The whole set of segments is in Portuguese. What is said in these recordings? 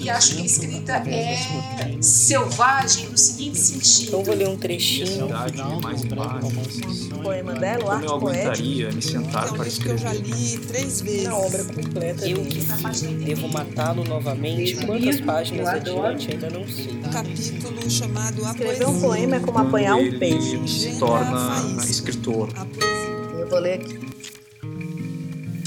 E acho que a escrita é selvagem no seguinte sentido. Então vou ler um trechinho. Um poema dela, o Como eu aguentaria me sentar para que eu já escrever? li três vezes. Na obra completa Eu que Devo matá-lo novamente. Quantas páginas adiante ainda não sei. Um capítulo chamado A Escrever um poema é como apanhar um Ele peixe. se torna escritor. Eu vou ler aqui.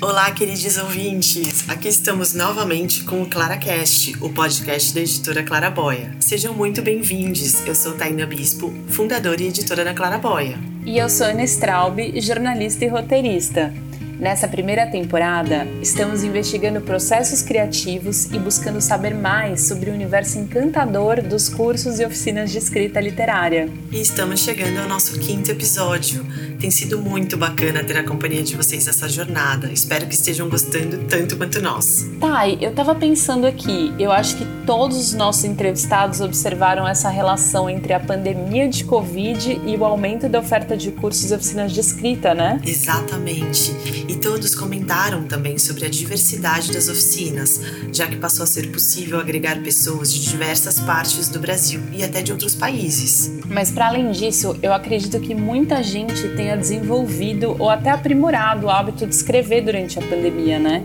Olá, queridos ouvintes! Aqui estamos novamente com o ClaraCast, o podcast da editora Claraboia. Sejam muito bem-vindos. Eu sou Taina Bispo, fundadora e editora da Claraboia. E eu sou Ana Straub, jornalista e roteirista. Nessa primeira temporada, estamos investigando processos criativos e buscando saber mais sobre o universo encantador dos cursos e oficinas de escrita literária. E estamos chegando ao nosso quinto episódio. Tem sido muito bacana ter a companhia de vocês nessa jornada. Espero que estejam gostando tanto quanto nós. Thay, eu tava pensando aqui, eu acho que todos os nossos entrevistados observaram essa relação entre a pandemia de Covid e o aumento da oferta de cursos e oficinas de escrita, né? Exatamente. E todos comentaram também sobre a diversidade das oficinas, já que passou a ser possível agregar pessoas de diversas partes do Brasil e até de outros países. Mas para além disso, eu acredito que muita gente tenha desenvolvido ou até aprimorado o hábito de escrever durante a pandemia, né?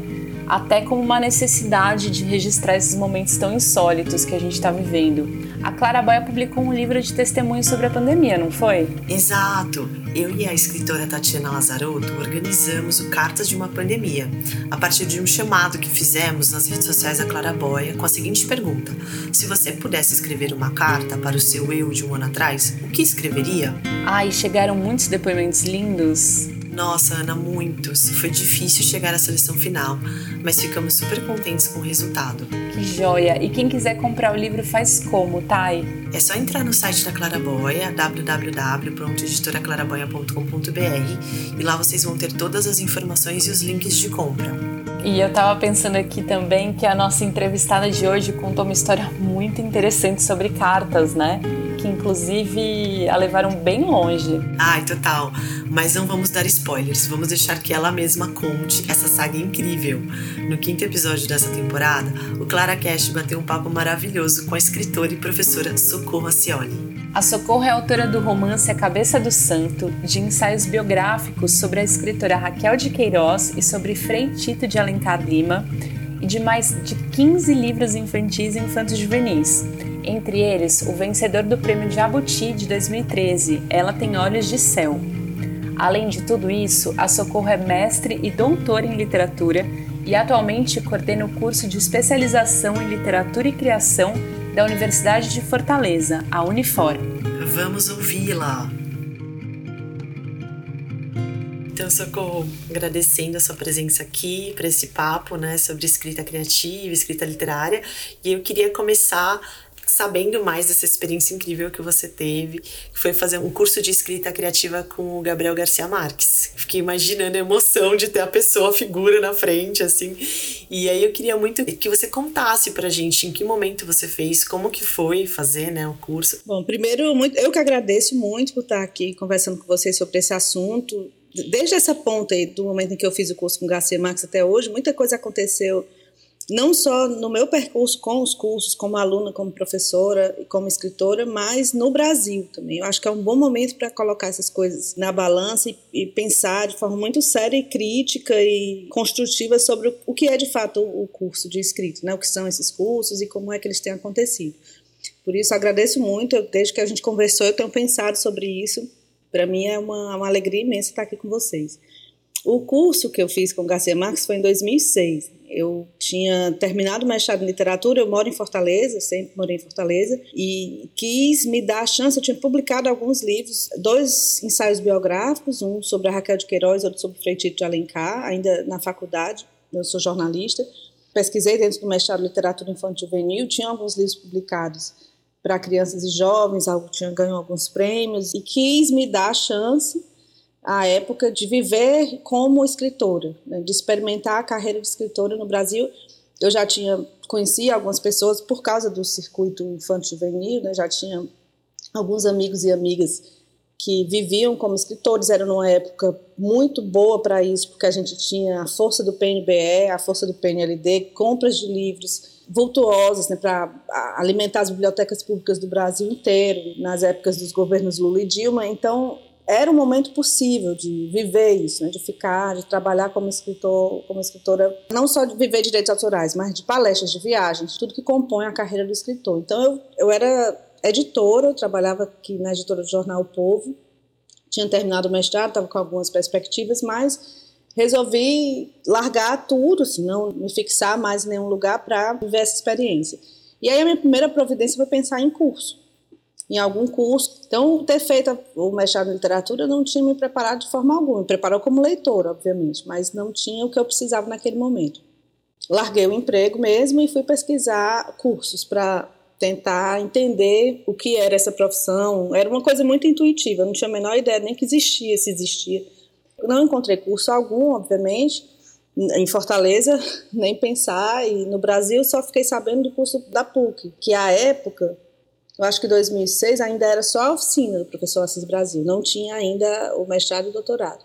Até como uma necessidade de registrar esses momentos tão insólitos que a gente está vivendo. A Clara Boia publicou um livro de testemunhos sobre a pandemia, não foi? Exato! Eu e a escritora Tatiana Lazarotto organizamos o Cartas de uma Pandemia, a partir de um chamado que fizemos nas redes sociais da Claraboia com a seguinte pergunta: Se você pudesse escrever uma carta para o seu eu de um ano atrás, o que escreveria? Ai, chegaram muitos depoimentos lindos. Nossa, Ana, muitos. Foi difícil chegar à seleção final, mas ficamos super contentes com o resultado. Que joia! E quem quiser comprar o livro faz como, Thay? É só entrar no site da Claraboia, www.editoraclaraboia.com.br e lá vocês vão ter todas as informações e os links de compra. E eu tava pensando aqui também que a nossa entrevistada de hoje contou uma história muito interessante sobre cartas, né? Inclusive a levaram bem longe. Ai, total. Mas não vamos dar spoilers, vamos deixar que ela mesma conte essa saga incrível. No quinto episódio dessa temporada, o ClaraCast bateu um papo maravilhoso com a escritora e professora Socorro Acioli. A Socorro é autora do romance A Cabeça do Santo, de ensaios biográficos sobre a escritora Raquel de Queiroz e sobre Frei Tito de Alencar Lima, e de mais de 15 livros infantis e infantos juvenis. Entre eles, o vencedor do Prêmio Jabuti de 2013, Ela Tem Olhos de Céu. Além de tudo isso, a Socorro é mestre e doutora em literatura e atualmente coordena o curso de especialização em literatura e criação da Universidade de Fortaleza, a Unifor. Vamos ouvi-la! Então, Socorro, agradecendo a sua presença aqui para esse papo né, sobre escrita criativa, escrita literária. E eu queria começar sabendo mais dessa experiência incrível que você teve, que foi fazer um curso de escrita criativa com o Gabriel Garcia Marques. Fiquei imaginando a emoção de ter a pessoa, a figura na frente, assim. E aí eu queria muito que você contasse pra gente em que momento você fez, como que foi fazer, né, o curso. Bom, primeiro, muito, eu que agradeço muito por estar aqui conversando com vocês sobre esse assunto. Desde essa ponta aí, do momento em que eu fiz o curso com Garcia Marques até hoje, muita coisa aconteceu não só no meu percurso com os cursos, como aluna, como professora e como escritora, mas no Brasil também. Eu acho que é um bom momento para colocar essas coisas na balança e, e, pensar de forma muito séria e crítica e construtiva sobre o, o que é de fato o, o curso de escrita, né? o que são esses cursos e como é que eles têm acontecido. Por isso, agradeço muito, eu, desde que a gente conversou, eu tenho pensado sobre isso. Para mim é uma, uma alegria imensa estar aqui com vocês. O curso que eu fiz com Garcia Marques foi em 2006. Eu tinha terminado o mestrado em literatura, eu moro em Fortaleza, sempre morei em Fortaleza, e quis me dar a chance. Eu tinha publicado alguns livros, dois ensaios biográficos, um sobre a Raquel de Queiroz, outro sobre Frei Tito de Alencar, ainda na faculdade, eu sou jornalista. Pesquisei dentro do mestrado em literatura infantil juvenil, tinha alguns livros publicados para crianças e jovens, tinha ganho alguns prêmios, e quis me dar a chance a época de viver como escritora, né, de experimentar a carreira de escritora no Brasil. Eu já tinha conheci algumas pessoas por causa do circuito infanto juvenil, né, já tinha alguns amigos e amigas que viviam como escritores, era numa época muito boa para isso, porque a gente tinha a força do PNBE, a força do PNLD, compras de livros vultuosas né, para alimentar as bibliotecas públicas do Brasil inteiro, nas épocas dos governos Lula e Dilma. Então, era um momento possível de viver isso, né, de ficar, de trabalhar como escritor, como escritora, não só de viver direitos autorais, mas de palestras, de viagens, tudo que compõe a carreira do escritor. Então, eu, eu era editora, eu trabalhava aqui na editora do jornal o Povo, tinha terminado o mestrado, estava com algumas perspectivas, mas resolvi largar tudo, assim, não me fixar mais em nenhum lugar para viver essa experiência. E aí a minha primeira providência foi pensar em curso, em algum curso. Então, ter feito o mestrado em literatura não tinha me preparado de forma alguma. Me preparou como leitora, obviamente, mas não tinha o que eu precisava naquele momento. Larguei o emprego mesmo e fui pesquisar cursos para tentar entender o que era essa profissão. Era uma coisa muito intuitiva, eu não tinha a menor ideia nem que existia, se existia. não encontrei curso algum, obviamente, em Fortaleza, nem pensar, e no Brasil só fiquei sabendo do curso da PUC, que à época, eu acho que 2006 ainda era só a oficina do professor Assis Brasil, não tinha ainda o mestrado e o doutorado.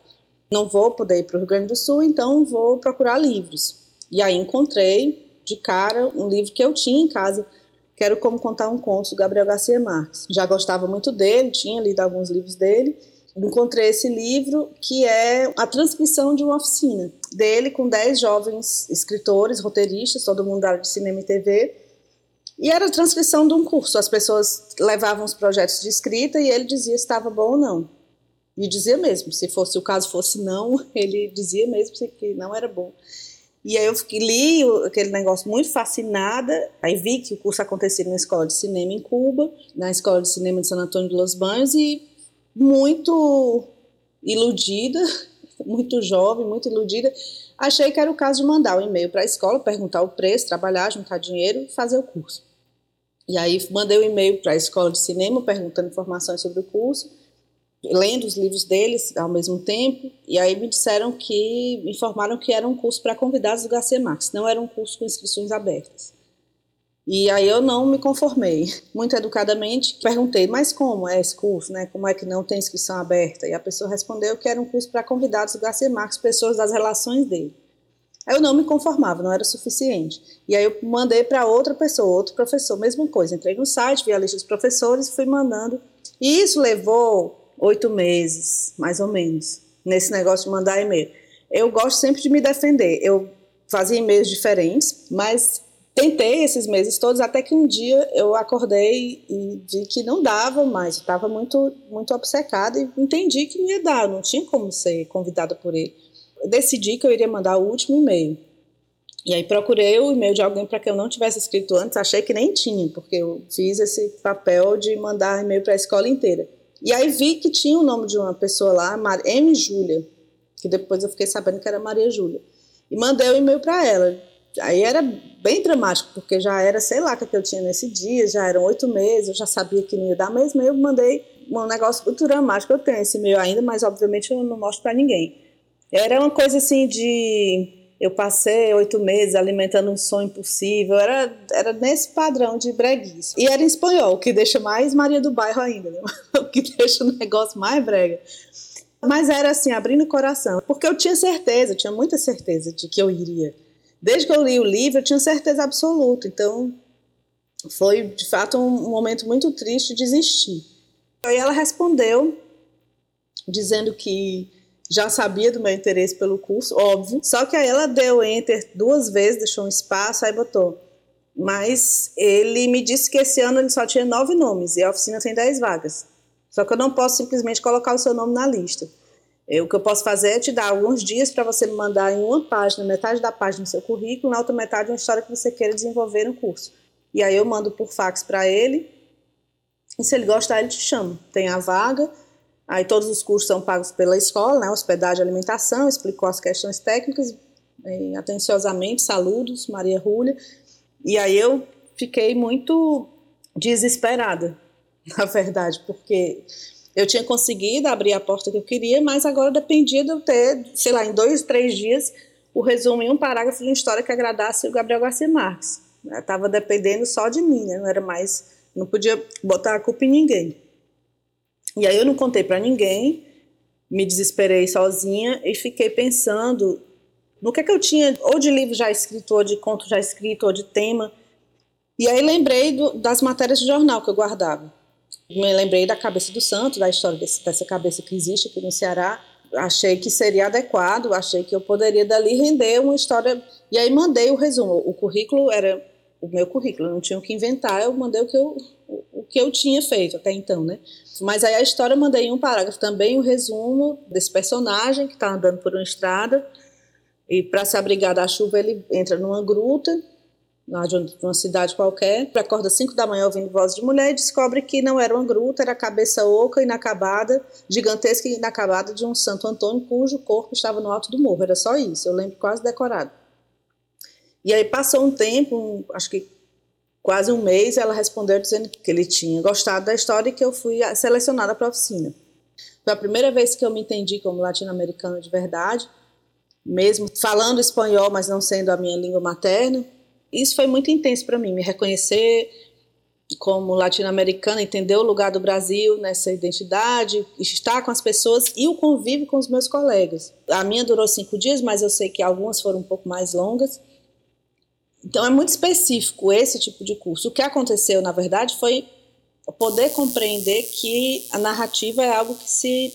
Não vou poder ir para o Rio Grande do Sul, então vou procurar livros. E aí encontrei de cara um livro que eu tinha em casa, Quero Como Contar um Conto, do Gabriel Garcia Marques. Já gostava muito dele, tinha lido alguns livros dele. Encontrei esse livro, que é a transcrição de uma oficina dele com 10 jovens escritores, roteiristas, todo mundo da área de cinema e TV. E era transcrição de um curso. As pessoas levavam os projetos de escrita e ele dizia se estava bom ou não. E dizia mesmo, se fosse o caso fosse não, ele dizia mesmo que não era bom. E aí eu fiquei, li aquele negócio muito fascinada, aí vi que o curso acontecia na Escola de Cinema em Cuba, na Escola de Cinema de San Antônio de Los Banhos, e muito iludida, muito jovem, muito iludida, achei que era o caso de mandar o um e-mail para a escola, perguntar o preço, trabalhar, juntar dinheiro e fazer o curso. E aí mandei um e-mail para a escola de cinema perguntando informações sobre o curso, lendo os livros deles ao mesmo tempo, e aí me disseram que, me informaram que era um curso para convidados do Garcia Marques, não era um curso com inscrições abertas. E aí eu não me conformei. Muito educadamente perguntei, mas como é esse curso, né? Como é que não tem inscrição aberta? E a pessoa respondeu que era um curso para convidados do Garcia Marques, pessoas das relações dele. Aí eu não me conformava, não era suficiente. E aí eu mandei para outra pessoa, outro professor, mesma coisa. Entrei no site, vi a lista dos professores e fui mandando. E isso levou oito meses, mais ou menos, nesse negócio de mandar e-mail. Eu gosto sempre de me defender. Eu fazia e-mails diferentes, mas tentei esses meses todos, até que um dia eu acordei e vi que não dava mais. Estava muito, muito obcecada e entendi que não ia dar, não tinha como ser convidada por ele. Decidi que eu iria mandar o último e-mail. E aí procurei o e-mail de alguém para que eu não tivesse escrito antes, achei que nem tinha, porque eu fiz esse papel de mandar e-mail para a escola inteira. E aí vi que tinha o nome de uma pessoa lá, M. Júlia, que depois eu fiquei sabendo que era Maria Júlia. E mandei o e-mail para ela. Aí era bem dramático, porque já era, sei lá, o que eu tinha nesse dia, já eram oito meses, eu já sabia que não ia dar mesmo, aí eu mandei um negócio muito dramático. Eu tenho esse e-mail ainda, mas obviamente eu não mostro para ninguém. Era uma coisa assim de eu passei oito meses alimentando um sonho impossível, era, era nesse padrão de breguice. E era em espanhol, o que deixa mais Maria do Bairro ainda, né? o que deixa o negócio mais brega. Mas era assim, abrindo o coração, porque eu tinha certeza, eu tinha muita certeza de que eu iria. Desde que eu li o livro, eu tinha certeza absoluta, então foi de fato um momento muito triste de desistir. E ela respondeu, dizendo que já sabia do meu interesse pelo curso, óbvio. Só que aí ela deu enter duas vezes, deixou um espaço, aí botou. Mas ele me disse que esse ano ele só tinha nove nomes e a oficina tem dez vagas. Só que eu não posso simplesmente colocar o seu nome na lista. Eu, o que eu posso fazer é te dar alguns dias para você me mandar em uma página, metade da página do seu currículo, na outra metade uma história que você queira desenvolver no curso. E aí eu mando por fax para ele, e se ele gostar, ele te chama. Tem a vaga, Aí todos os cursos são pagos pela escola, né? Hospedagem e alimentação, explicou as questões técnicas, atenciosamente, saludos, Maria Rúlia. E aí eu fiquei muito desesperada, na verdade, porque eu tinha conseguido abrir a porta que eu queria, mas agora dependia de eu ter, sei lá, em dois, três dias, o resumo em um parágrafo de uma história que agradasse o Gabriel Garcia Marques. Estava dependendo só de mim, né? não era mais, não podia botar a culpa em ninguém. E aí eu não contei para ninguém, me desesperei sozinha e fiquei pensando no que é que eu tinha, ou de livro já escrito, ou de conto já escrito, ou de tema. E aí lembrei do, das matérias de jornal que eu guardava. Me lembrei da cabeça do santo, da história desse, dessa cabeça que existe aqui no Ceará. Achei que seria adequado, achei que eu poderia dali render uma história. E aí mandei o resumo. O currículo era o meu currículo, não tinha o que inventar, eu mandei o que eu, o que eu tinha feito até então, né? Mas aí a história eu mandei em um parágrafo também o um resumo desse personagem que está andando por uma estrada e para se abrigar da chuva ele entra numa gruta de uma cidade qualquer, acorda 5 da manhã ouvindo voz de mulher e descobre que não era uma gruta, era a cabeça oca, inacabada, gigantesca e inacabada de um Santo Antônio cujo corpo estava no alto do morro. Era só isso, eu lembro quase decorado. E aí passou um tempo, um, acho que quase um mês, ela respondeu dizendo que ele tinha gostado da história e que eu fui selecionada para a oficina. Foi a primeira vez que eu me entendi como latino-americana de verdade, mesmo falando espanhol, mas não sendo a minha língua materna isso foi muito intenso para mim, me reconhecer como latino-americana, entender o lugar do Brasil nessa identidade, estar com as pessoas e o convívio com os meus colegas. A minha durou cinco dias, mas eu sei que algumas foram um pouco mais longas. Então é muito específico esse tipo de curso. O que aconteceu, na verdade, foi poder compreender que a narrativa é algo que se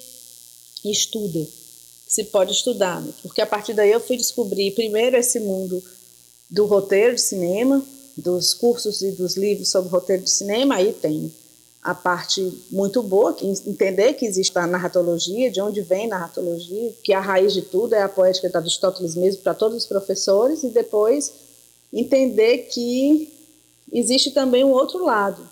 estuda, que se pode estudar, né? porque a partir daí eu fui descobrir primeiro esse mundo do roteiro de cinema, dos cursos e dos livros sobre roteiro de cinema, aí tem a parte muito boa, que entender que existe a narratologia, de onde vem a narratologia, que a raiz de tudo é a poética de Aristóteles mesmo para todos os professores, e depois entender que existe também um outro lado,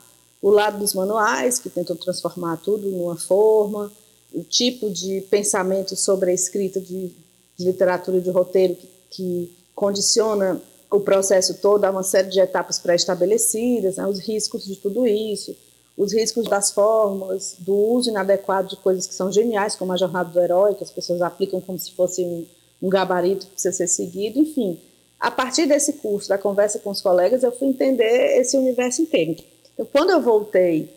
o lado dos manuais, que tentam transformar tudo numa forma, o tipo de pensamento sobre a escrita de, de literatura de roteiro que, que condiciona o processo todo há uma série de etapas pré-estabelecidas, né, os riscos de tudo isso, os riscos das fórmulas, do uso inadequado de coisas que são geniais, como a jornada do herói, que as pessoas aplicam como se fosse um, um gabarito que precisa ser seguido, enfim. A partir desse curso, da conversa com os colegas, eu fui entender esse universo inteiro. Então, quando eu voltei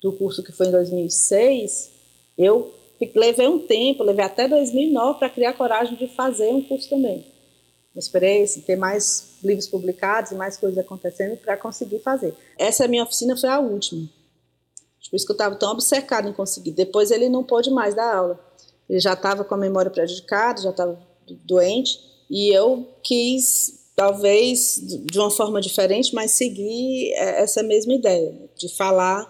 do curso que foi em 2006, eu levei um tempo, levei até 2009 para criar coragem de fazer um curso também uma experiência, ter mais livros publicados e mais coisas acontecendo para conseguir fazer. Essa minha oficina foi a última. Por isso que eu estava tão obcecado em conseguir. Depois ele não pôde mais dar aula. Ele já estava com a memória prejudicada, já estava doente, e eu quis, talvez de uma forma diferente, mas seguir é, essa mesma ideia, de falar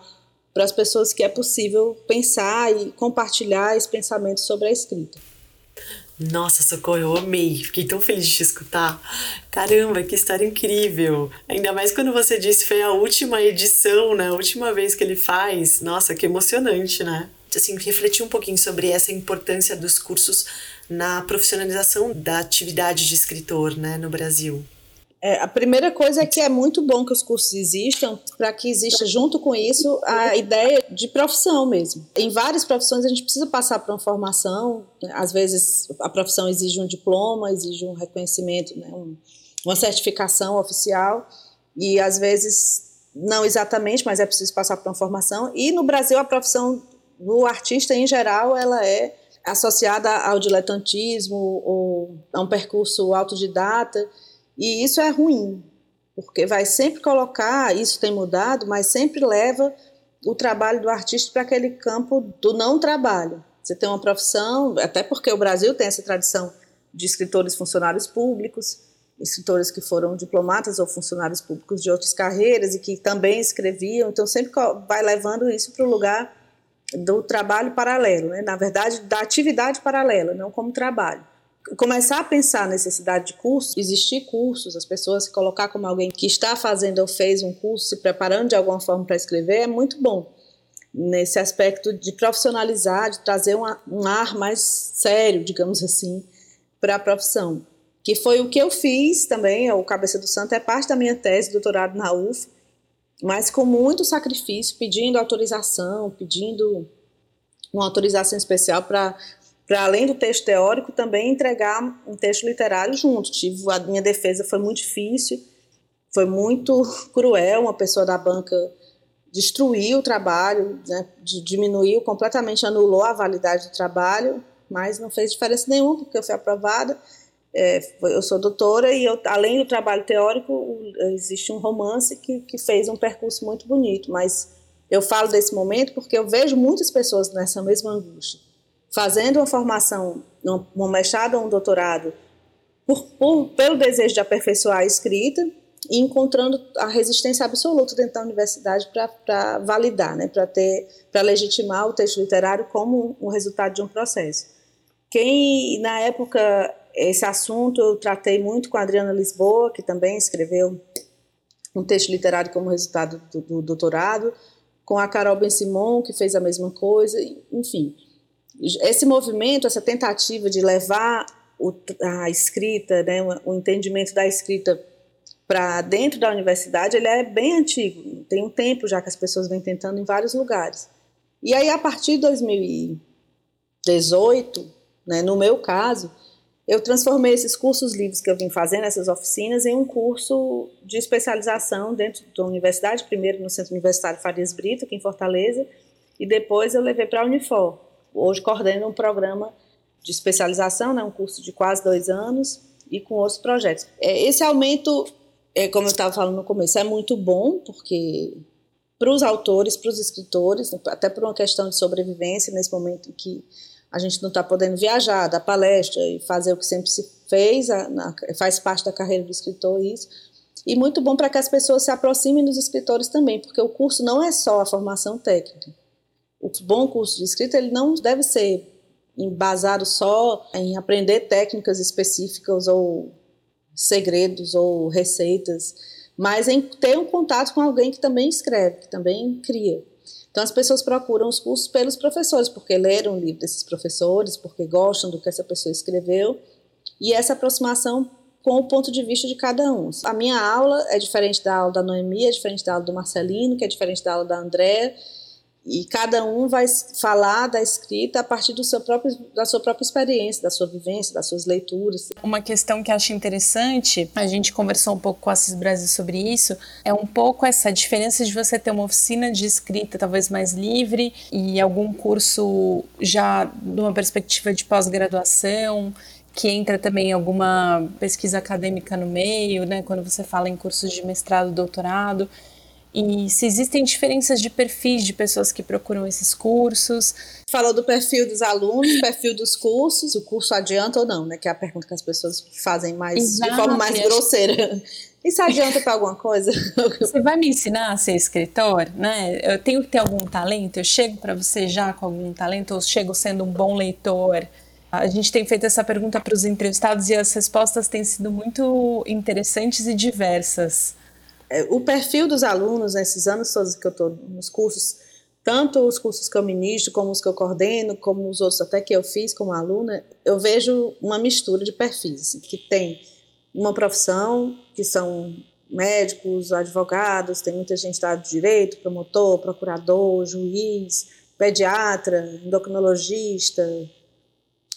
para as pessoas que é possível pensar e compartilhar esse pensamento sobre a escrita. Nossa, Socorro, eu amei. Fiquei tão feliz de te escutar. Caramba, que história incrível. Ainda mais quando você disse foi a última edição, né? A última vez que ele faz. Nossa, que emocionante, né? Assim, refletir um pouquinho sobre essa importância dos cursos na profissionalização da atividade de escritor, né, no Brasil. É, a primeira coisa é que é muito bom que os cursos existam, para que exista junto com isso a ideia de profissão mesmo. Em várias profissões a gente precisa passar por uma formação, né? às vezes a profissão exige um diploma, exige um reconhecimento, né? um, uma certificação oficial, e às vezes não exatamente, mas é preciso passar por uma formação. E no Brasil a profissão do artista em geral ela é associada ao diletantismo ou a um percurso autodidata e isso é ruim, porque vai sempre colocar, isso tem mudado, mas sempre leva o trabalho do artista para aquele campo do não trabalho. Você tem uma profissão, até porque o Brasil tem essa tradição de escritores funcionários públicos, escritores que foram diplomatas ou funcionários públicos de outras carreiras e que também escreviam, então sempre vai levando isso para o lugar do trabalho paralelo, né? na verdade, da atividade paralela, não como trabalho começar a pensar a necessidade de cursos, existir cursos, as pessoas se colocar como alguém que está fazendo ou fez um curso, se preparando de alguma forma para escrever, é muito bom. Nesse aspecto de profissionalizar, de trazer um, um ar mais sério, digamos assim, para a profissão. Que foi o que eu fiz também, o Cabeça do Santo é parte da minha tese, doutorado na UF, mas com muito sacrifício, pedindo autorização, pedindo uma autorização especial para para além do texto teórico, também entregar um texto literário junto. Tive, a minha defesa foi muito difícil, foi muito cruel, uma pessoa da banca destruiu o trabalho, né, diminuiu, completamente anulou a validade do trabalho, mas não fez diferença nenhuma, porque eu fui aprovada. É, eu sou doutora e eu, além do trabalho teórico, existe um romance que, que fez um percurso muito bonito, mas eu falo desse momento porque eu vejo muitas pessoas nessa mesma angústia, fazendo uma formação, um mestrado ou um doutorado, por, por, pelo desejo de aperfeiçoar a escrita, e encontrando a resistência absoluta dentro da universidade para validar, né, para ter, para legitimar o texto literário como um resultado de um processo. Quem na época esse assunto eu tratei muito com a Adriana Lisboa, que também escreveu um texto literário como resultado do, do doutorado, com a Carol Ben Simon, que fez a mesma coisa, enfim. Esse movimento, essa tentativa de levar o, a escrita, né, o entendimento da escrita para dentro da universidade, ele é bem antigo. Tem um tempo já que as pessoas vêm tentando em vários lugares. E aí, a partir de 2018, né, no meu caso, eu transformei esses cursos livres que eu vim fazendo, essas oficinas, em um curso de especialização dentro da universidade, primeiro no Centro Universitário Farias Brito, aqui em Fortaleza, e depois eu levei para a Unifor. Hoje coordeno um programa de especialização, né, um curso de quase dois anos, e com outros projetos. É, esse aumento é, como eu estava falando no começo, é muito bom, porque para os autores, para os escritores, até por uma questão de sobrevivência, nesse momento em que a gente não está podendo viajar, dar palestra e fazer o que sempre se fez, a, na, faz parte da carreira do escritor isso. E muito bom para que as pessoas se aproximem dos escritores também, porque o curso não é só a formação técnica. O bom curso de escrita ele não deve ser embasado só em aprender técnicas específicas ou segredos ou receitas, mas em ter um contato com alguém que também escreve, que também cria. Então as pessoas procuram os cursos pelos professores, porque leram o livro desses professores, porque gostam do que essa pessoa escreveu, e essa aproximação com o ponto de vista de cada um. A minha aula é diferente da aula da Noemi, é diferente da aula do Marcelino, que é diferente da aula da Andréa, e cada um vai falar da escrita a partir do seu próprio, da sua própria experiência, da sua vivência, das suas leituras. Uma questão que acho interessante, a gente conversou um pouco com a Assis Brasil sobre isso, é um pouco essa diferença de você ter uma oficina de escrita talvez mais livre e algum curso já numa perspectiva de pós-graduação que entra também alguma pesquisa acadêmica no meio, né, quando você fala em cursos de mestrado, doutorado, e se existem diferenças de perfis de pessoas que procuram esses cursos. Falou do perfil dos alunos, perfil dos cursos, o curso adianta ou não, né? Que é a pergunta que as pessoas fazem mais Exato, de forma mais grosseira. Isso adianta para alguma coisa? Você vai me ensinar a ser escritor, né? Eu tenho que ter algum talento. Eu chego para você já com algum talento ou chego sendo um bom leitor? A gente tem feito essa pergunta para os entrevistados e as respostas têm sido muito interessantes e diversas. É, o perfil dos alunos nesses anos todos que eu estou nos cursos, tanto os cursos que eu ministro, como os que eu coordeno, como os outros até que eu fiz como aluna, eu vejo uma mistura de perfis, assim, que tem uma profissão, que são médicos, advogados, tem muita gente da área de direito, promotor, procurador, juiz, pediatra, endocrinologista,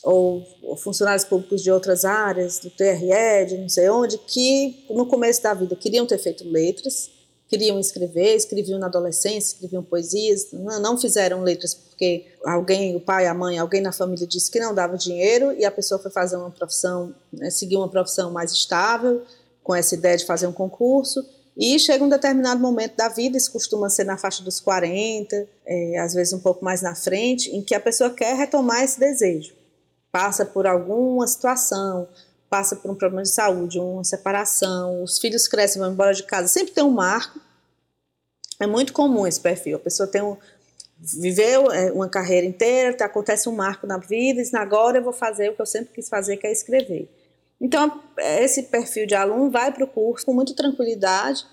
ou, ou, funcionários públicos de outras áreas, do TRE, de não sei onde, que no começo da vida queriam ter feito letras, queriam escrever, escreviam na adolescência, escreviam poesias, não, não fizeram letras porque alguém, o pai, a mãe, alguém na família disse que não dava dinheiro e a pessoa foi fazer uma profissão, né, seguir uma profissão mais estável, com essa ideia de fazer um concurso, e chega um determinado momento da vida, isso costuma ser na faixa dos 40, é, às vezes um pouco mais na frente, em que a pessoa quer retomar esse desejo passa por alguma situação, passa por um problema de saúde, uma separação, os filhos crescem, vão embora de casa, sempre tem um marco. É muito comum esse perfil. A pessoa tem um, viveu é, uma carreira inteira, acontece um marco na vida, e diz, agora eu vou fazer o que eu sempre quis fazer, que é escrever. Então, esse perfil de aluno vai para o curso com muita tranquilidade,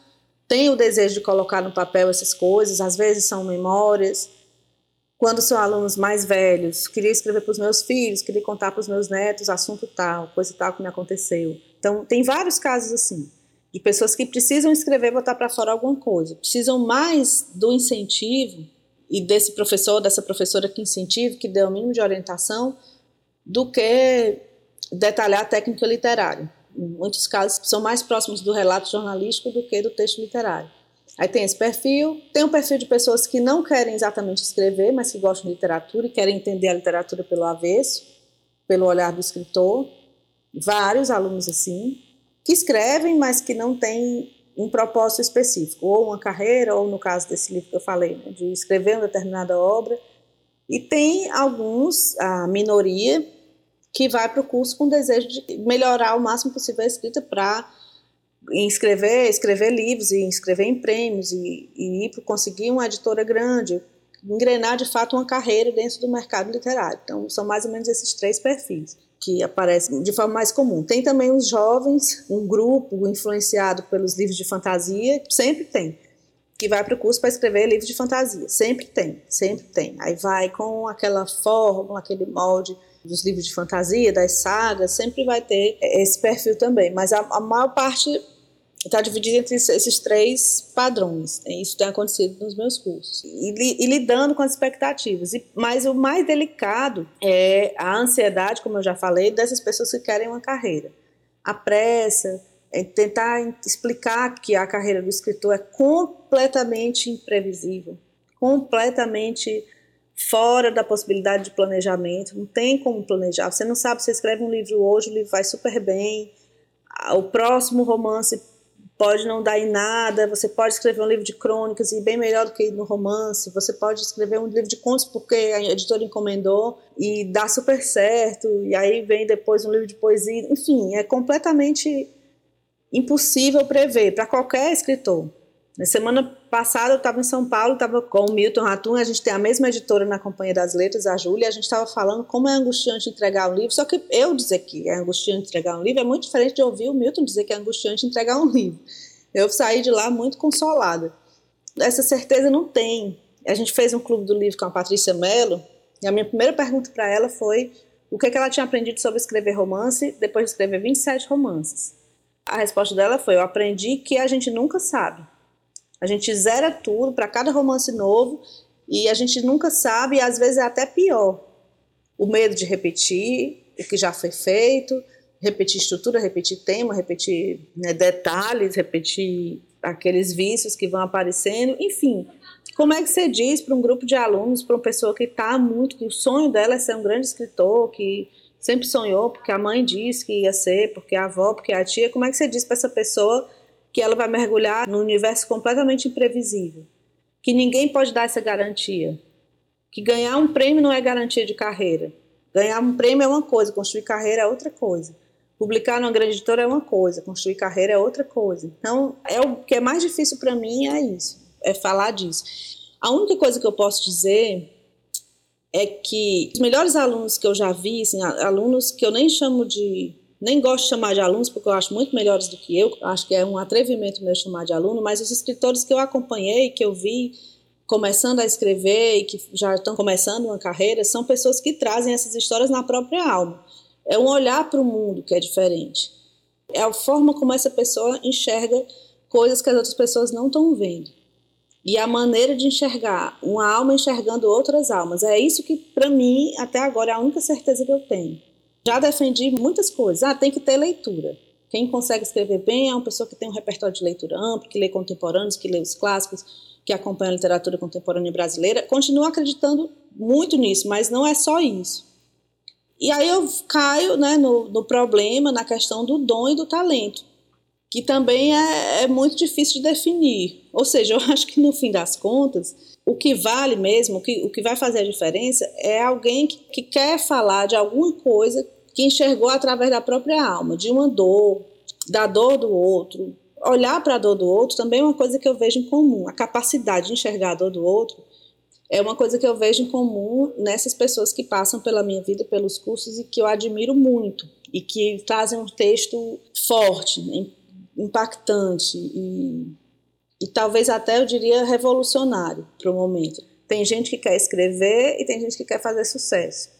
tem o desejo de colocar no papel essas coisas, às vezes são memórias, quando são alunos mais velhos, queria escrever para os meus filhos, queria contar para os meus netos assunto tal, coisa tal que me aconteceu. Então, tem vários casos assim, de pessoas que precisam escrever, botar para fora alguma coisa, precisam mais do incentivo e desse professor, dessa professora que incentiva, que dê o mínimo de orientação, do que detalhar a técnica literária. Em muitos casos, são mais próximos do relato jornalístico do que do texto literário. Aí tem esse perfil, tem um perfil de pessoas que não querem exatamente escrever, mas que gostam de literatura e querem entender a literatura pelo avesso, pelo olhar do escritor. Vários alunos assim, que escrevem, mas que não têm um propósito específico, ou uma carreira, ou no caso desse livro que eu falei, né, de escrever uma determinada obra. E tem alguns, a minoria, que vai para o curso com o desejo de melhorar o máximo possível a escrita para escrever, escrever livros e escrever em prêmios e, e ir para conseguir uma editora grande, engrenar de fato uma carreira dentro do mercado literário. Então, são mais ou menos esses três perfis que aparecem de forma mais comum. Tem também os jovens, um grupo influenciado pelos livros de fantasia, sempre tem, que vai para o curso para escrever livros de fantasia. Sempre tem, sempre tem. Aí vai com aquela fórmula, aquele molde dos livros de fantasia, das sagas, sempre vai ter esse perfil também. Mas a, a maior parte está dividido entre esses três padrões. Né? Isso tem acontecido nos meus cursos. E, e, lidando com as expectativas. E, mas o mais delicado é a ansiedade, como eu já falei, dessas pessoas que querem uma carreira. A pressa, é tentar explicar que a carreira do escritor é completamente imprevisível, completamente fora da possibilidade de planejamento, não tem como planejar. Você não sabe, você escreve um livro hoje, o livro vai super bem, o próximo romance pode não dar em nada, você pode escrever um livro de crônicas e bem melhor do que no romance, você pode escrever um livro de contos porque a editora encomendou e dá super certo, e aí vem depois um livro de poesia, enfim, é completamente impossível prever para qualquer escritor. Na semana passada eu estava em São Paulo, estava com o Milton Ratum, a gente tem a mesma editora na Companhia das Letras, a Júlia, a gente estava falando como é angustiante entregar um livro, só que eu dizer que é angustiante entregar um livro é muito diferente de ouvir o Milton dizer que é angustiante entregar um livro. Eu saí de lá muito consolada. Essa certeza não tem. A gente fez um clube do livro com a Patrícia Mello, e a minha primeira pergunta para ela foi o que, é que ela tinha aprendido sobre escrever romance depois de escrever 27 romances. A resposta dela foi: Eu aprendi que a gente nunca sabe a gente zera tudo para cada romance novo e a gente nunca sabe, e às vezes é até pior. O medo de repetir o que já foi feito, repetir estrutura, repetir tema, repetir né, detalhes, repetir aqueles vícios que vão aparecendo, enfim. Como é que você diz para um grupo de alunos, para uma pessoa que está muito, que o sonho dela é ser um grande escritor, que sempre sonhou, porque a mãe disse que ia ser, porque a avó, porque a tia, como é que você diz para essa pessoa que ela vai mergulhar num universo completamente imprevisível, que ninguém pode dar essa garantia, que ganhar um prêmio não é garantia de carreira. Ganhar um prêmio é uma coisa, construir carreira é outra coisa. Publicar numa grande editora é uma coisa, construir carreira é outra coisa. Então, é o que é mais difícil para mim é isso, é falar disso. A única coisa que eu posso dizer é que os melhores alunos que eu já vi, assim, alunos que eu nem chamo de nem gosto de chamar de alunos porque eu acho muito melhores do que eu, acho que é um atrevimento meu chamar de aluno, mas os escritores que eu acompanhei, que eu vi começando a escrever e que já estão começando uma carreira, são pessoas que trazem essas histórias na própria alma. É um olhar para o mundo que é diferente. É a forma como essa pessoa enxerga coisas que as outras pessoas não estão vendo. E a maneira de enxergar, uma alma enxergando outras almas. É isso que, para mim, até agora, é a única certeza que eu tenho já defendi muitas coisas. Ah, tem que ter leitura. Quem consegue escrever bem é uma pessoa que tem um repertório de leitura amplo, que lê contemporâneos, que lê os clássicos, que acompanha a literatura contemporânea brasileira. Continuo acreditando muito nisso, mas não é só isso. E aí eu caio né, no, no problema, na questão do dom e do talento, que também é, é muito difícil de definir. Ou seja, eu acho que no fim das contas, o que vale mesmo, o que, o que vai fazer a diferença é alguém que, que quer falar de alguma coisa que enxergou através da própria alma, de uma dor, da dor do outro. Olhar para a dor do outro também é uma coisa que eu vejo em comum. A capacidade de enxergar a dor do outro é uma coisa que eu vejo em comum nessas pessoas que passam pela minha vida, pelos cursos e que eu admiro muito e que trazem um texto forte, impactante e, e talvez até eu diria revolucionário para o momento. Tem gente que quer escrever e tem gente que quer fazer sucesso.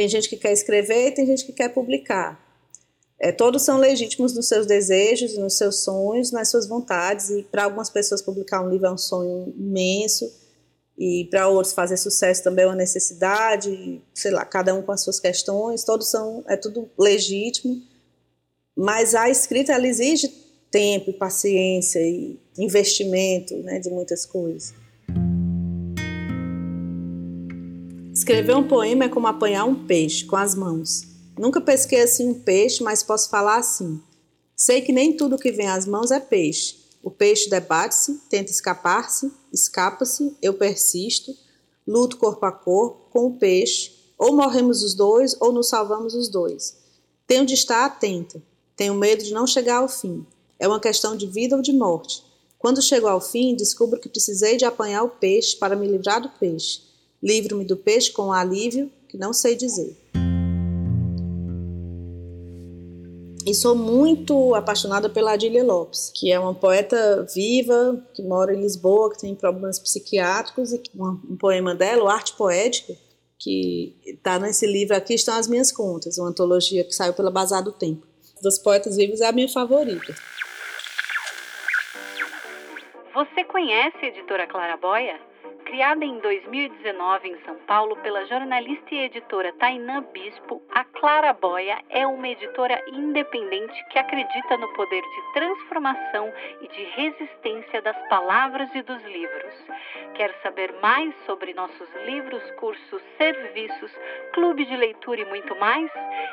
Tem gente que quer escrever e tem gente que quer publicar. É, todos são legítimos nos seus desejos, nos seus sonhos, nas suas vontades. E para algumas pessoas publicar um livro é um sonho imenso, e para outros fazer sucesso também é uma necessidade. Sei lá, cada um com as suas questões. Todos são, é tudo legítimo. Mas a escrita ela exige tempo paciência e investimento né, de muitas coisas. Escrever um poema é como apanhar um peixe com as mãos. Nunca pesquei assim um peixe, mas posso falar assim. Sei que nem tudo que vem às mãos é peixe. O peixe debate-se, tenta escapar-se, escapa-se, eu persisto, luto corpo a corpo com o peixe, ou morremos os dois ou nos salvamos os dois. Tenho de estar atento, tenho medo de não chegar ao fim. É uma questão de vida ou de morte. Quando chego ao fim, descubro que precisei de apanhar o peixe para me livrar do peixe. Livro-me do peixe com alívio que não sei dizer. E sou muito apaixonada pela Adília Lopes, que é uma poeta viva, que mora em Lisboa, que tem problemas psiquiátricos, e um poema dela, o Arte Poética, que está nesse livro aqui, estão as minhas contas, uma antologia que saiu pela Bazar do Tempo. Dos poetas vivos é a minha favorita. Você conhece a editora Clara Boia? Criada em 2019 em São Paulo pela jornalista e editora Tainã Bispo, a Clara Boia é uma editora independente que acredita no poder de transformação e de resistência das palavras e dos livros. Quer saber mais sobre nossos livros, cursos, serviços, clube de leitura e muito mais?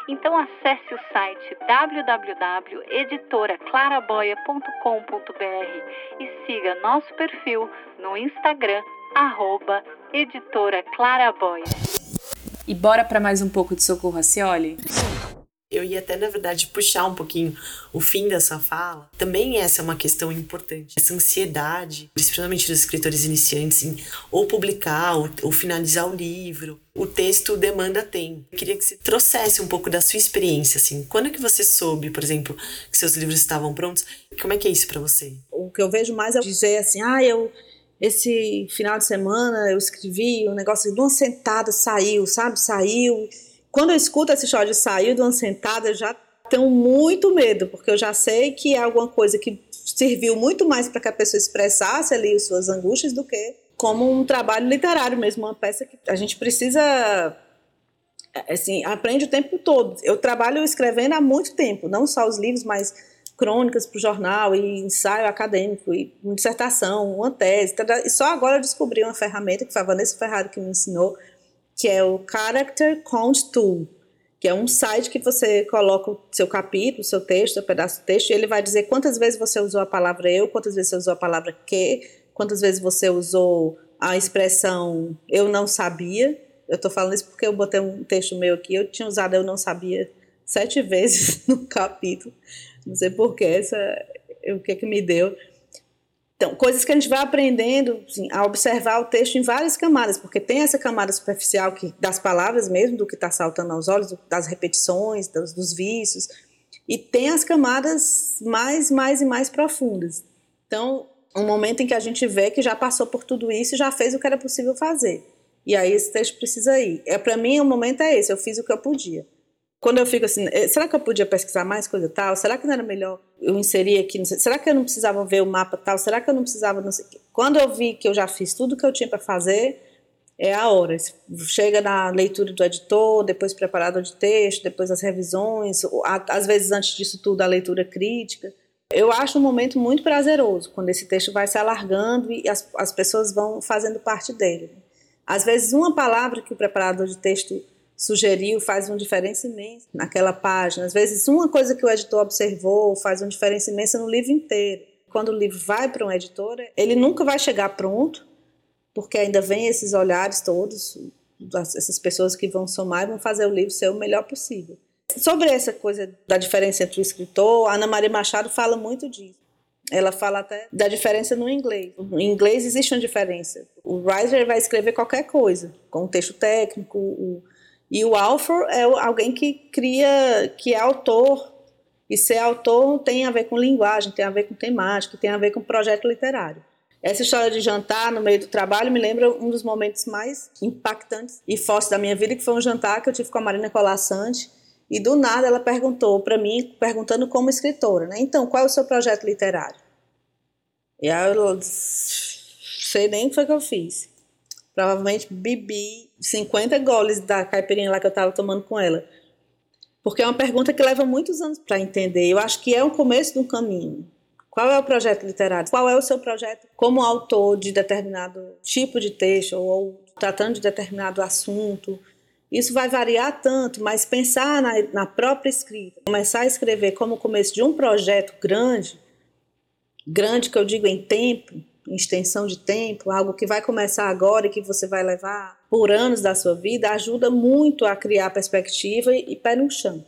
Então acesse o site www.editoraclaraboia.com.br e siga nosso perfil no Instagram arroba editora Claraboia. E bora para mais um pouco de Socorro Racioli? Eu ia até, na verdade, puxar um pouquinho o fim dessa fala. Também essa é uma questão importante. Essa ansiedade, principalmente dos escritores iniciantes, em ou publicar ou, ou finalizar o livro. O texto demanda tempo. Eu queria que você trouxesse um pouco da sua experiência, assim. Quando que você soube, por exemplo, que seus livros estavam prontos? Como é que é isso para você? O que eu vejo mais é dizer assim, ah, eu esse final de semana eu escrevi um negócio de uma sentada saiu, sabe? Saiu. Quando eu escuto esse história de saiu de uma sentada, eu já tenho muito medo, porque eu já sei que é alguma coisa que serviu muito mais para que a pessoa expressasse ali as suas angústias do que como um trabalho literário mesmo, uma peça que a gente precisa assim, aprende o tempo todo. Eu trabalho escrevendo há muito tempo, não só os livros, mas crônicas para o jornal e ensaio acadêmico e uma dissertação, uma tese. E só agora eu descobri uma ferramenta que foi a Vanessa Ferrari que me ensinou, que é o Character Count Tool, que é um site que você coloca o seu capítulo, o seu texto, o pedaço do texto, e ele vai dizer quantas vezes você usou a palavra eu, quantas vezes você usou a palavra que, quantas vezes você usou a expressão eu não sabia. Eu estou falando isso porque eu botei um texto meu aqui, eu tinha usado eu não sabia sete vezes no capítulo não sei porquê, essa, o que é que me deu. Então, coisas que a gente vai aprendendo assim, a observar o texto em várias camadas, porque tem essa camada superficial que, das palavras mesmo, do que está saltando aos olhos, das repetições, dos, dos vícios, e tem as camadas mais, mais e mais profundas. Então, um momento em que a gente vê que já passou por tudo isso e já fez o que era possível fazer. E aí esse texto precisa ir. É para mim o momento é esse. Eu fiz o que eu podia quando eu fico assim, eh, será que eu podia pesquisar mais coisa tal? Será que não era melhor eu inserir aqui? Será que eu não precisava ver o mapa tal? Será que eu não precisava não sei Quando eu vi que eu já fiz tudo que eu tinha para fazer, é a hora. Chega na leitura do editor, depois preparador de texto, depois as revisões, às vezes antes disso tudo a leitura crítica. Eu acho um momento muito prazeroso quando esse texto vai se alargando e as, as pessoas vão fazendo parte dele. Às vezes uma palavra que o preparador de texto sugeriu faz uma diferença imensa naquela página. Às vezes, uma coisa que o editor observou faz uma diferença imensa no livro inteiro. Quando o livro vai para um editor, ele nunca vai chegar pronto, porque ainda vem esses olhares todos, essas pessoas que vão somar e vão fazer o livro ser o melhor possível. Sobre essa coisa da diferença entre o escritor, a Ana Maria Machado fala muito disso. Ela fala até da diferença no inglês. No inglês existe uma diferença. O writer vai escrever qualquer coisa, com um texto técnico, o e o author é alguém que cria, que é autor. E ser autor tem a ver com linguagem, tem a ver com temática, tem a ver com projeto literário. Essa história de jantar no meio do trabalho me lembra um dos momentos mais impactantes e fortes da minha vida, que foi um jantar que eu tive com a Marina Colassante. E do nada ela perguntou para mim, perguntando como escritora, né? Então, qual é o seu projeto literário? E aí eu sei nem o que foi que eu fiz. Provavelmente bebi 50 goles da caipirinha lá que eu estava tomando com ela. Porque é uma pergunta que leva muitos anos para entender. Eu acho que é o começo de um caminho. Qual é o projeto literário? Qual é o seu projeto como autor de determinado tipo de texto ou tratando de determinado assunto? Isso vai variar tanto, mas pensar na, na própria escrita, começar a escrever como começo de um projeto grande, grande que eu digo em tempo, extensão de tempo, algo que vai começar agora e que você vai levar por anos da sua vida, ajuda muito a criar perspectiva e, e pé no chão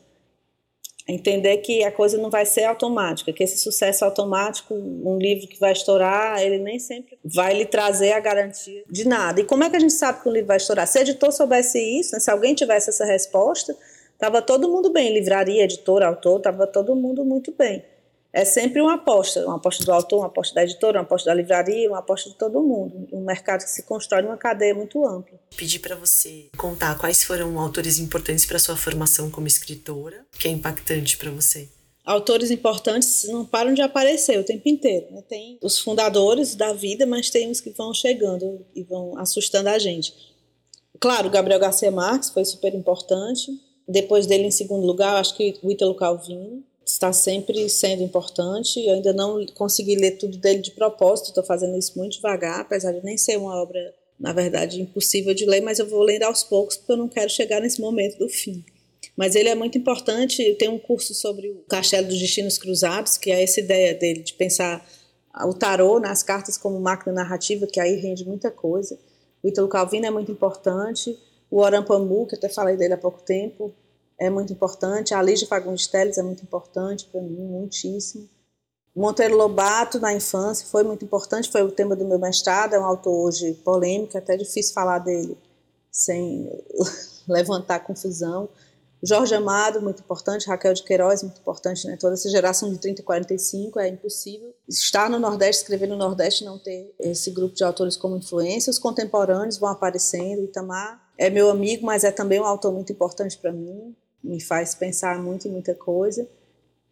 entender que a coisa não vai ser automática, que esse sucesso automático, um livro que vai estourar, ele nem sempre vai lhe trazer a garantia de nada. E como é que a gente sabe que um livro vai estourar? Se o editor soubesse isso, né, se alguém tivesse essa resposta, estava todo mundo bem, livraria, editor, autor, estava todo mundo muito bem é sempre uma aposta, uma aposta do autor, uma aposta da editora, uma aposta da livraria, uma aposta de todo mundo. Um mercado que se constrói numa cadeia muito ampla. Pedir para você contar quais foram autores importantes para sua formação como escritora, que é impactante para você. Autores importantes não param de aparecer o tempo inteiro. Né? Tem os fundadores da vida, mas tem os que vão chegando e vão assustando a gente. Claro, Gabriel Garcia Marques foi super importante. Depois dele, em segundo lugar, acho que o Ítalo Calvino está sempre sendo importante. Eu ainda não consegui ler tudo dele de propósito, estou fazendo isso muito devagar, apesar de nem ser uma obra, na verdade, impossível de ler, mas eu vou lendo aos poucos porque eu não quero chegar nesse momento do fim. Mas ele é muito importante. Tenho um curso sobre o Castelo dos Destinos Cruzados, que é essa ideia dele de pensar o tarô nas cartas como máquina narrativa, que aí rende muita coisa. O Ítalo Calvino é muito importante. O Orampamu, que eu até falei dele há pouco tempo, é muito importante. A Lígia Fagundes Teles é muito importante para mim, muitíssimo. Monteiro Lobato, na infância, foi muito importante, foi o tema do meu mestrado, é um autor hoje polêmico, é até difícil falar dele sem levantar confusão. Jorge Amado, muito importante, Raquel de Queiroz, muito importante, né? toda essa geração de 30 e 45, é impossível estar no Nordeste, escrever no Nordeste não ter esse grupo de autores como influência. Os contemporâneos vão aparecendo, Itamar é meu amigo, mas é também um autor muito importante para mim me faz pensar muito em muita coisa.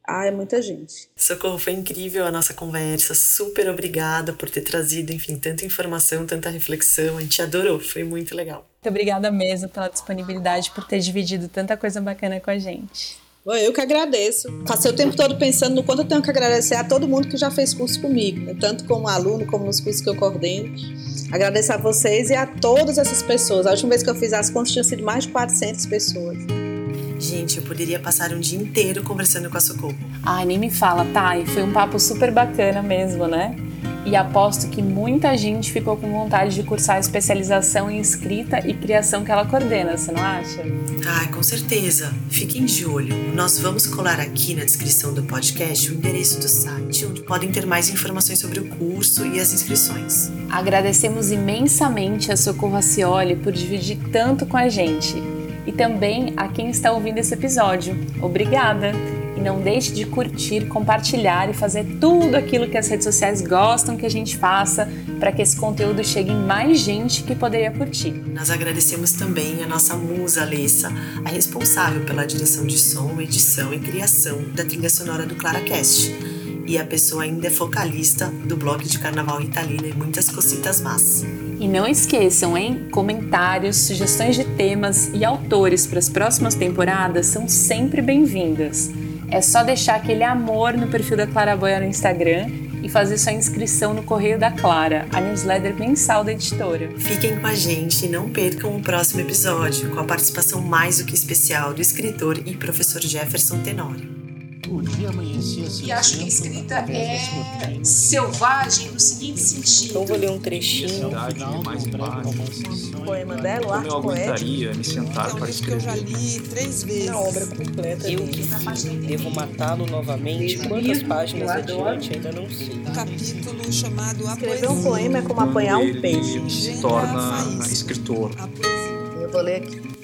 Ah, é muita gente. Socorro, foi incrível a nossa conversa. Super obrigada por ter trazido, enfim, tanta informação, tanta reflexão. A gente adorou, foi muito legal. Muito obrigada mesmo pela disponibilidade, por ter dividido tanta coisa bacana com a gente. Eu que agradeço. Passei o tempo todo pensando no quanto eu tenho que agradecer a todo mundo que já fez curso comigo, né? tanto como aluno, como nos cursos que eu coordeno. Agradeço a vocês e a todas essas pessoas. A última vez que eu fiz as contas tinha sido mais de 400 pessoas. Gente, eu poderia passar um dia inteiro conversando com a Socorro. Ai, nem me fala, tá? E foi um papo super bacana mesmo, né? E aposto que muita gente ficou com vontade de cursar a especialização em escrita e criação que ela coordena, você não acha? Ai, com certeza. Fiquem de olho. Nós vamos colar aqui na descrição do podcast o endereço do site, onde podem ter mais informações sobre o curso e as inscrições. Agradecemos imensamente a Socorro Acioli por dividir tanto com a gente e também a quem está ouvindo esse episódio. Obrigada! E não deixe de curtir, compartilhar e fazer tudo aquilo que as redes sociais gostam que a gente faça para que esse conteúdo chegue em mais gente que poderia curtir. Nós agradecemos também a nossa musa Alessa, a responsável pela direção de som, edição e criação da trilha sonora do ClaraCast. E a pessoa ainda é focalista do blog de Carnaval Italina e muitas cositas más. E não esqueçam, hein? Comentários, sugestões de temas e autores para as próximas temporadas são sempre bem-vindas. É só deixar aquele amor no perfil da Clara Boia no Instagram e fazer sua inscrição no Correio da Clara, a newsletter mensal da editora. Fiquem com a gente e não percam o próximo episódio, com a participação mais do que especial do escritor e professor Jefferson Tenório. E acho que a escrita é selvagem no seguinte sentido. Então vou ler um trechinho. mais O poema dela, o Como eu aguentaria me sentar para que eu já escrever? li três vezes. Na obra completa eu que devo matá-lo novamente. Quantas páginas adiante ainda não sei. Um capítulo chamado A Escrever um Poesia. poema é como apanhar um peixe. Se torna escritor. Eu vou ler aqui.